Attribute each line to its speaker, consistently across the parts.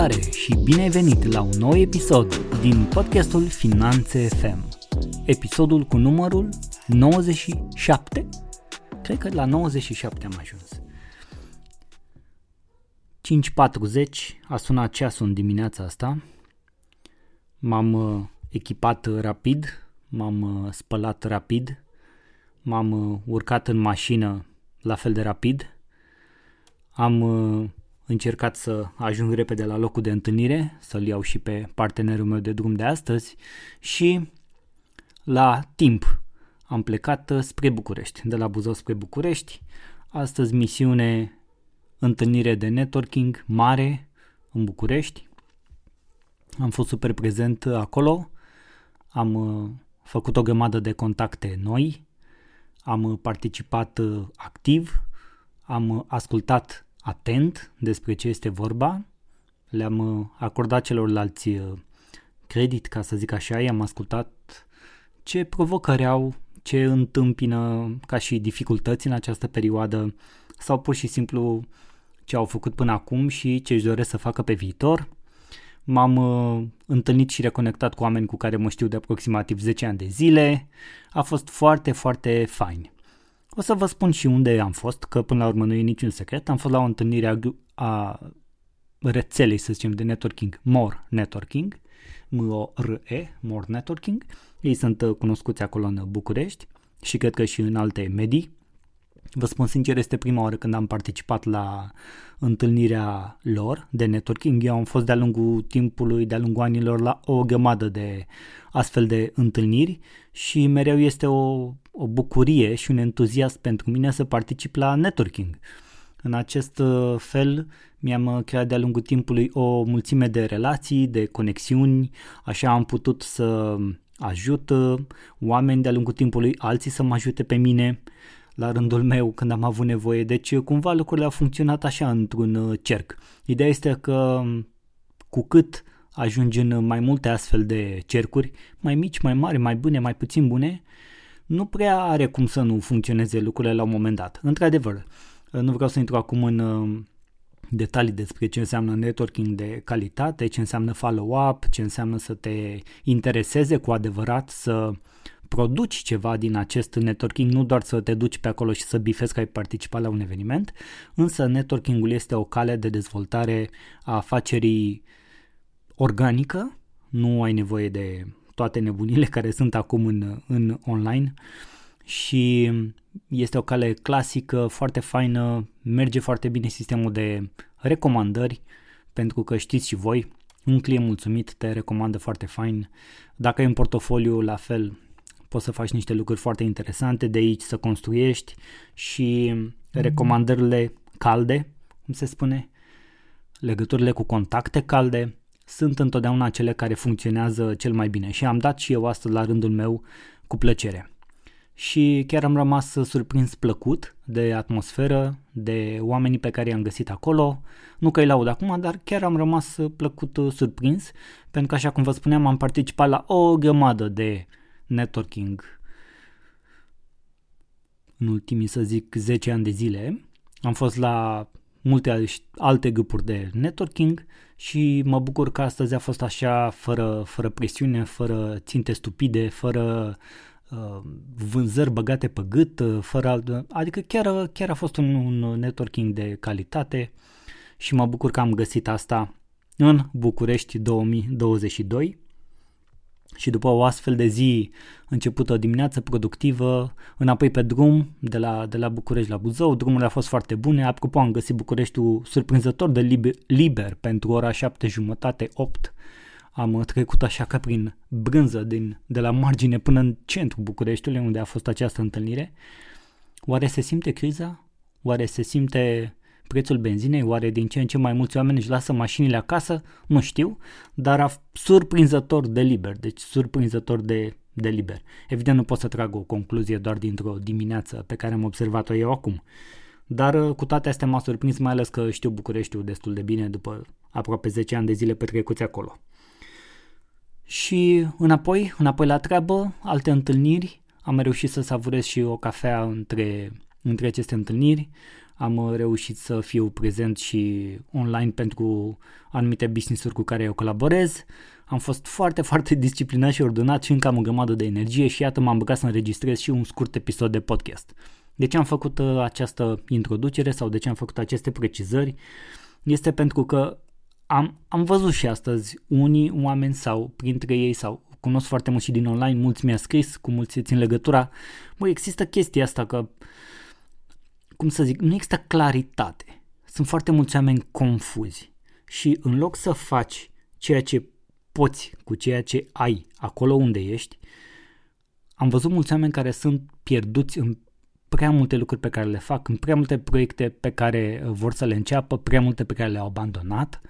Speaker 1: Salutare și bine ai venit la un nou episod din podcastul Finanțe FM. Episodul cu numărul 97? Cred că la 97 am ajuns. 5.40 a sunat ceasul în dimineața asta. M-am uh, echipat rapid, m-am uh, spălat rapid, m-am uh, urcat în mașină la fel de rapid, am încercat să ajung repede la locul de întâlnire, să-l iau și pe partenerul meu de drum de astăzi și la timp am plecat spre București, de la Buzău spre București. Astăzi misiune întâlnire de networking mare în București. Am fost super prezent acolo, am uh, făcut o grămadă de contacte noi, am participat uh, activ, am ascultat atent despre ce este vorba, le-am uh, acordat celorlalți uh, credit, ca să zic așa, i-am ascultat ce provocări au, ce întâmpină ca și dificultăți în această perioadă sau pur și simplu ce au făcut până acum și ce își doresc să facă pe viitor. M-am uh, întâlnit și reconectat cu oameni cu care mă știu de aproximativ 10 ani de zile. A fost foarte, foarte fain. O să vă spun și unde am fost, că până la urmă nu e niciun secret. Am fost la o întâlnire a, a rețelei, să zicem, de networking, More Networking, M-O-R-E, More Networking. Ei sunt uh, cunoscuți acolo în București și cred că și în alte medii. Vă spun sincer, este prima oară când am participat la întâlnirea lor de networking. Eu am fost de-a lungul timpului, de-a lungul anilor la o grămadă de astfel de întâlniri și mereu este o, o bucurie și un entuziasm pentru mine să particip la networking. În acest uh, fel mi-am uh, creat de-a lungul timpului o mulțime de relații, de conexiuni, așa am putut să ajut uh, oameni de-a lungul timpului, alții să mă ajute pe mine la rândul meu când am avut nevoie. Deci cumva lucrurile au funcționat așa într-un cerc. Ideea este că um, cu cât ajungi în mai multe astfel de cercuri, mai mici, mai mari, mai bune, mai puțin bune, nu prea are cum să nu funcționeze lucrurile la un moment dat. Într-adevăr, nu vreau să intru acum în uh, detalii despre ce înseamnă networking de calitate, ce înseamnă follow-up, ce înseamnă să te intereseze cu adevărat, să produci ceva din acest networking, nu doar să te duci pe acolo și să bifezi că ai participat la un eveniment, însă networkingul este o cale de dezvoltare a afacerii organică, nu ai nevoie de toate nebunile care sunt acum în, în online și este o cale clasică, foarte faină, merge foarte bine sistemul de recomandări, pentru că știți și voi, un client mulțumit te recomandă foarte fain. Dacă ai un portofoliu, la fel, poți să faci niște lucruri foarte interesante de aici, să construiești și recomandările calde, cum se spune, legăturile cu contacte calde, sunt întotdeauna cele care funcționează cel mai bine și am dat și eu asta la rândul meu cu plăcere. Și chiar am rămas surprins plăcut de atmosferă, de oamenii pe care i-am găsit acolo. Nu că îi laud acum, dar chiar am rămas plăcut surprins, pentru că așa cum vă spuneam am participat la o grămadă de networking în ultimii, să zic, 10 ani de zile. Am fost la multe alte grupuri de networking și mă bucur că astăzi a fost așa, fără, fără presiune, fără ținte stupide, fără uh, vânzări băgate pe gât, uh, fără, adică chiar, chiar a fost un, un networking de calitate și mă bucur că am găsit asta în București 2022 și după o astfel de zi începută dimineață productivă, înapoi pe drum de la, de la București la Buzău, drumurile au fost foarte bune, apropo am găsit Bucureștiul surprinzător de liber, liber pentru ora 7 jumătate, 8, am trecut așa ca prin brânză din, de la margine până în centrul Bucureștiului unde a fost această întâlnire. Oare se simte criza? Oare se simte prețul benzinei, oare din ce în ce mai mulți oameni își lasă mașinile acasă? Nu știu, dar a surprinzător de liber, deci surprinzător de, de liber. Evident nu pot să trag o concluzie doar dintr-o dimineață pe care am observat-o eu acum. Dar uh, cu toate astea m-a surprins, mai ales că știu Bucureștiul destul de bine după aproape 10 ani de zile petrecuți acolo. Și înapoi, înapoi la treabă, alte întâlniri, am reușit să savurez și o cafea între, între aceste întâlniri am reușit să fiu prezent și online pentru anumite business-uri cu care eu colaborez. Am fost foarte, foarte disciplinat și ordonat și încă am o grămadă de energie și iată m-am băgat să înregistrez și un scurt episod de podcast. De ce am făcut uh, această introducere sau de ce am făcut aceste precizări? Este pentru că am, am văzut și astăzi unii oameni sau printre ei sau cunosc foarte mult și din online, mulți mi-a scris, cu mulți țin legătura. Bă, există chestia asta că, cum să zic, nu există claritate. Sunt foarte mulți oameni confuzi și în loc să faci ceea ce poți cu ceea ce ai acolo unde ești, am văzut mulți oameni care sunt pierduți în prea multe lucruri pe care le fac, în prea multe proiecte pe care vor să le înceapă, prea multe pe care le-au abandonat,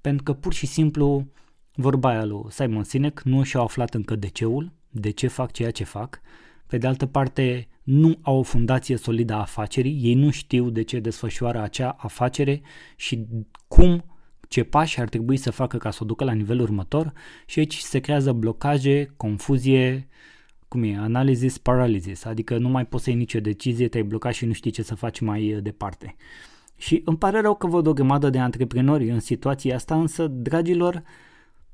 Speaker 1: pentru că pur și simplu vorba aia lui Simon Sinek nu și-au aflat încă de ceul, de ce fac ceea ce fac, pe de altă parte nu au o fundație solidă a afacerii, ei nu știu de ce desfășoară acea afacere și cum ce pași ar trebui să facă ca să o ducă la nivelul următor și aici se creează blocaje, confuzie, cum e, analysis paralysis, adică nu mai poți să iei nicio decizie, te-ai blocat și nu știi ce să faci mai uh, departe. Și îmi pare rău că văd o grămadă de antreprenori în situația asta, însă, dragilor,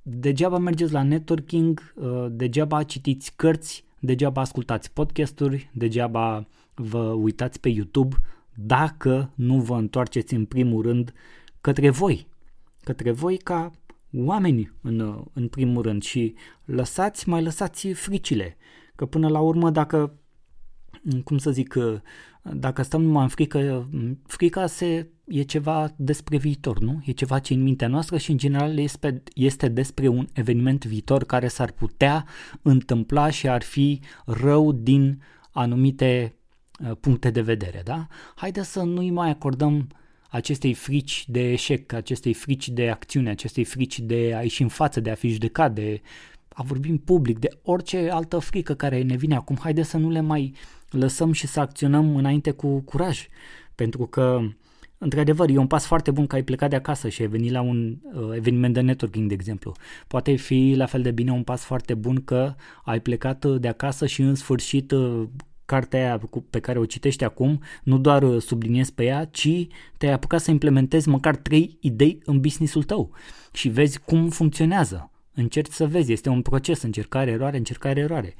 Speaker 1: degeaba mergeți la networking, uh, degeaba citiți cărți, degeaba ascultați podcasturi, degeaba vă uitați pe YouTube dacă nu vă întoarceți în primul rând către voi, către voi ca oameni în, în primul rând și lăsați, mai lăsați fricile, că până la urmă dacă, cum să zic, dacă stăm numai în frică, frica se, e ceva despre viitor, nu? E ceva ce în mintea noastră și în general este, este despre un eveniment viitor care s-ar putea întâmpla și ar fi rău din anumite uh, puncte de vedere, da? Haideți să nu-i mai acordăm acestei frici de eșec, acestei frici de acțiune, acestei frici de a ieși în față, de a fi judecat, de a vorbi în public, de orice altă frică care ne vine acum. Haideți să nu le mai lăsăm și să acționăm înainte cu curaj. Pentru că, într-adevăr, e un pas foarte bun că ai plecat de acasă și ai venit la un uh, eveniment de networking, de exemplu. Poate fi la fel de bine un pas foarte bun că ai plecat uh, de acasă și în sfârșit uh, cartea aia pe care o citești acum, nu doar uh, subliniezi pe ea, ci te-ai apucat să implementezi măcar trei idei în businessul tău și vezi cum funcționează. Încerci să vezi, este un proces, încercare, eroare, încercare, eroare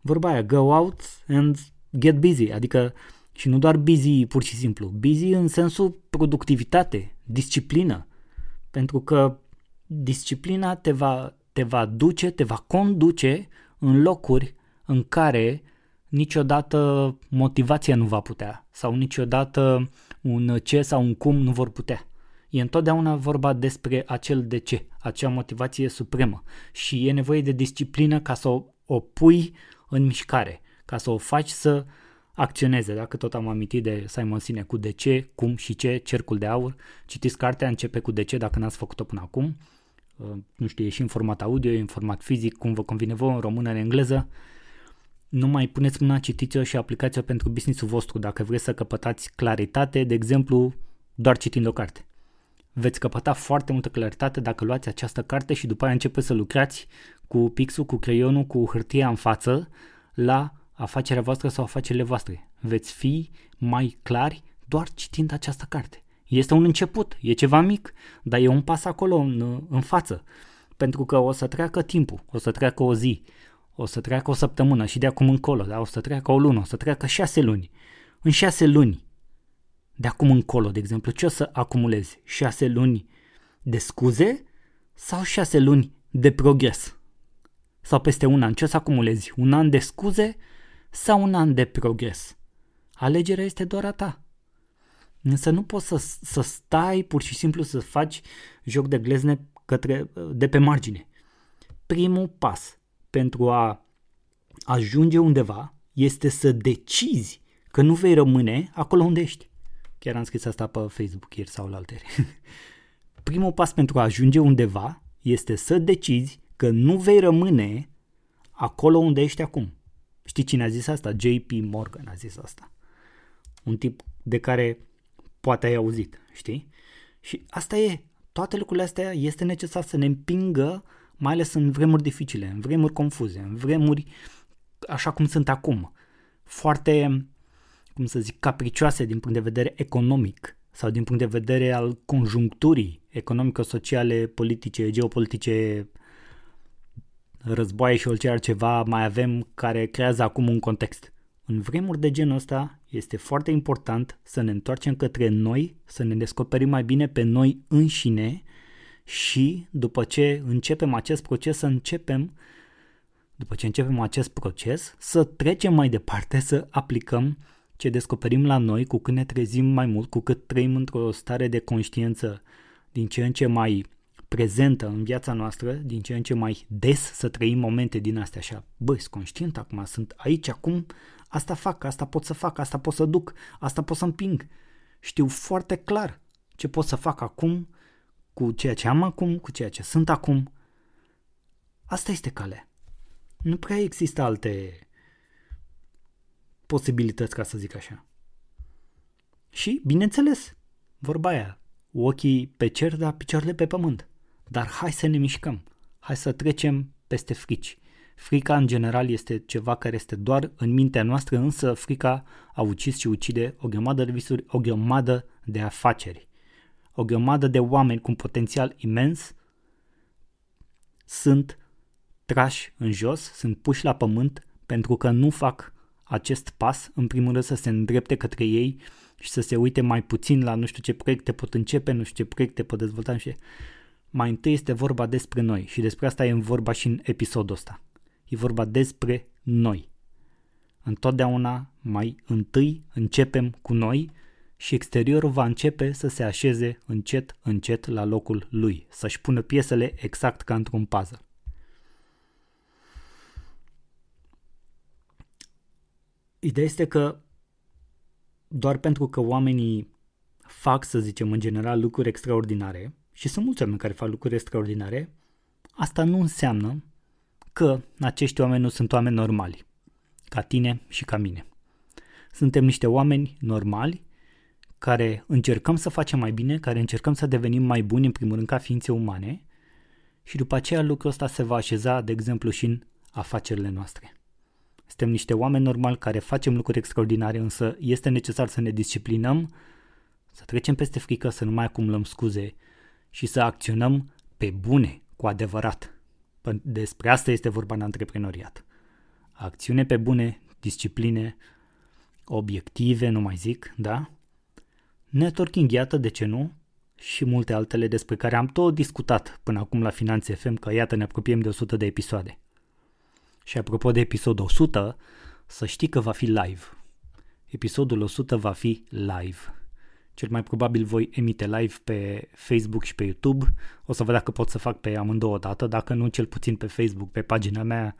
Speaker 1: vorba aia, go out and get busy, adică și nu doar busy pur și simplu, busy în sensul productivitate, disciplină, pentru că disciplina te va, te va duce, te va conduce în locuri în care niciodată motivația nu va putea sau niciodată un ce sau un cum nu vor putea. E întotdeauna vorba despre acel de ce, acea motivație supremă și e nevoie de disciplină ca să o, o pui în mișcare, ca să o faci să acționeze. Dacă tot am amintit de Simon Sinek cu de ce, cum și ce, cercul de aur, citiți cartea, începe cu de ce dacă n-ați făcut-o până acum. Uh, nu știu, e și în format audio, e în format fizic, cum vă convine vouă, în română, în engleză. Nu mai puneți mâna, citiți-o și aplicați-o pentru businessul vostru dacă vreți să căpătați claritate, de exemplu, doar citind o carte. Veți căpăta foarte multă claritate dacă luați această carte și după aia începeți să lucrați cu pixul, cu creionul, cu hârtia în față la afacerea voastră sau afacerile voastre. Veți fi mai clari doar citind această carte. Este un început, e ceva mic, dar e un pas acolo în, în față. Pentru că o să treacă timpul, o să treacă o zi, o să treacă o săptămână și de acum încolo, da? o să treacă o lună, o să treacă șase luni. În șase luni, de acum încolo, de exemplu, ce o să acumulezi? Șase luni de scuze sau șase luni de progres? sau peste un an, ce o să acumulezi? Un an de scuze sau un an de progres? Alegerea este doar a ta. Însă nu poți să, să stai pur și simplu să faci joc de glezne către, de pe margine. Primul pas pentru a ajunge undeva este să decizi că nu vei rămâne acolo unde ești. Chiar am scris asta pe Facebook ieri sau la alteri. Primul pas pentru a ajunge undeva este să decizi că nu vei rămâne acolo unde ești acum. Știi cine a zis asta? JP Morgan a zis asta. Un tip de care poate ai auzit, știi? Și asta e. Toate lucrurile astea este necesar să ne împingă, mai ales în vremuri dificile, în vremuri confuze, în vremuri așa cum sunt acum. Foarte, cum să zic, capricioase din punct de vedere economic sau din punct de vedere al conjuncturii economico-sociale, politice, geopolitice, războaie și orice altceva mai avem care creează acum un context. În vremuri de genul ăsta este foarte important să ne întoarcem către noi, să ne descoperim mai bine pe noi înșine și după ce începem acest proces să începem după ce începem acest proces, să trecem mai departe, să aplicăm ce descoperim la noi cu cât ne trezim mai mult, cu cât trăim într-o stare de conștiință din ce în ce mai prezentă în viața noastră, din ce în ce mai des să trăim momente din astea așa. Băi, sunt conștient acum, sunt aici acum, asta fac, asta pot să fac, asta pot să duc, asta pot să împing. Știu foarte clar ce pot să fac acum cu ceea ce am acum, cu ceea ce sunt acum. Asta este calea. Nu prea există alte posibilități, ca să zic așa. Și, bineînțeles, vorba aia, ochii pe cer, dar picioarele pe pământ. Dar hai să ne mișcăm, hai să trecem peste frici. Frica, în general, este ceva care este doar în mintea noastră, însă frica a ucis și ucide o grămadă de visuri, o grămadă de afaceri. O grămadă de oameni cu un potențial imens sunt trași în jos, sunt puși la pământ pentru că nu fac acest pas, în primul rând să se îndrepte către ei și să se uite mai puțin la nu știu ce proiecte pot începe, nu știu ce proiecte pot dezvolta, și mai întâi este vorba despre noi și despre asta e în vorba și în episodul ăsta. E vorba despre noi. Întotdeauna mai întâi începem cu noi și exteriorul va începe să se așeze încet, încet la locul lui, să-și pună piesele exact ca într-un puzzle. Ideea este că doar pentru că oamenii fac, să zicem, în general lucruri extraordinare, și sunt mulți oameni care fac lucruri extraordinare, asta nu înseamnă că acești oameni nu sunt oameni normali, ca tine și ca mine. Suntem niște oameni normali care încercăm să facem mai bine, care încercăm să devenim mai buni, în primul rând, ca ființe umane și după aceea lucrul ăsta se va așeza, de exemplu, și în afacerile noastre. Suntem niște oameni normali care facem lucruri extraordinare, însă este necesar să ne disciplinăm, să trecem peste frică, să nu mai acumulăm scuze și să acționăm pe bune, cu adevărat. Despre asta este vorba în antreprenoriat. Acțiune pe bune, discipline, obiective, nu mai zic, da? Networking, iată, de ce nu? Și multe altele despre care am tot discutat până acum la Finanțe FM, că iată ne apropiem de 100 de episoade. Și apropo de episodul 100, să știi că va fi live. Episodul 100 va fi live. Cel mai probabil voi emite live pe Facebook și pe YouTube. O să văd dacă pot să fac pe amândouă odată, dacă nu cel puțin pe Facebook, pe pagina mea,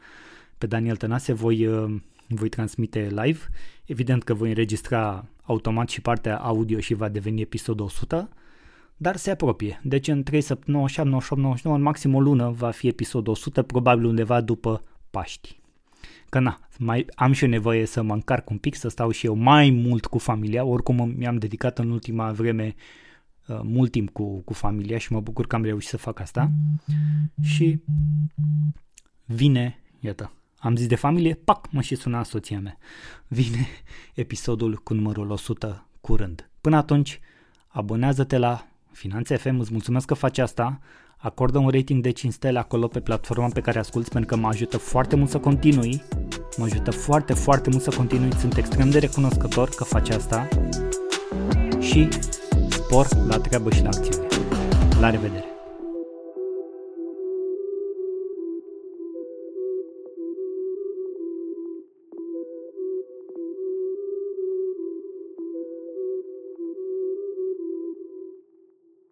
Speaker 1: pe Daniel Tănase, voi, uh, voi transmite live. Evident că voi înregistra automat și partea audio și va deveni episodul 100, dar se apropie. Deci în 3 săptămâni, 97, 98, 99, în maxim o lună va fi episodul 100, probabil undeva după Paști. Că na, mai am și eu nevoie să mă încarc un pic, să stau și eu mai mult cu familia, oricum mi-am dedicat în ultima vreme uh, mult timp cu, cu familia și mă bucur că am reușit să fac asta. Și vine, iată, am zis de familie, pac, mă și suna soția mea. Vine episodul cu numărul 100 curând. Până atunci, abonează-te la Finanțe FM, îți mulțumesc că faci asta, acordă un rating de 5 stele acolo pe platforma pe care asculti pentru că mă ajută foarte mult să continui, mă ajută foarte, foarte mult să continui, sunt extrem de recunoscător că faci asta și spor la treabă și la acțiune. La revedere!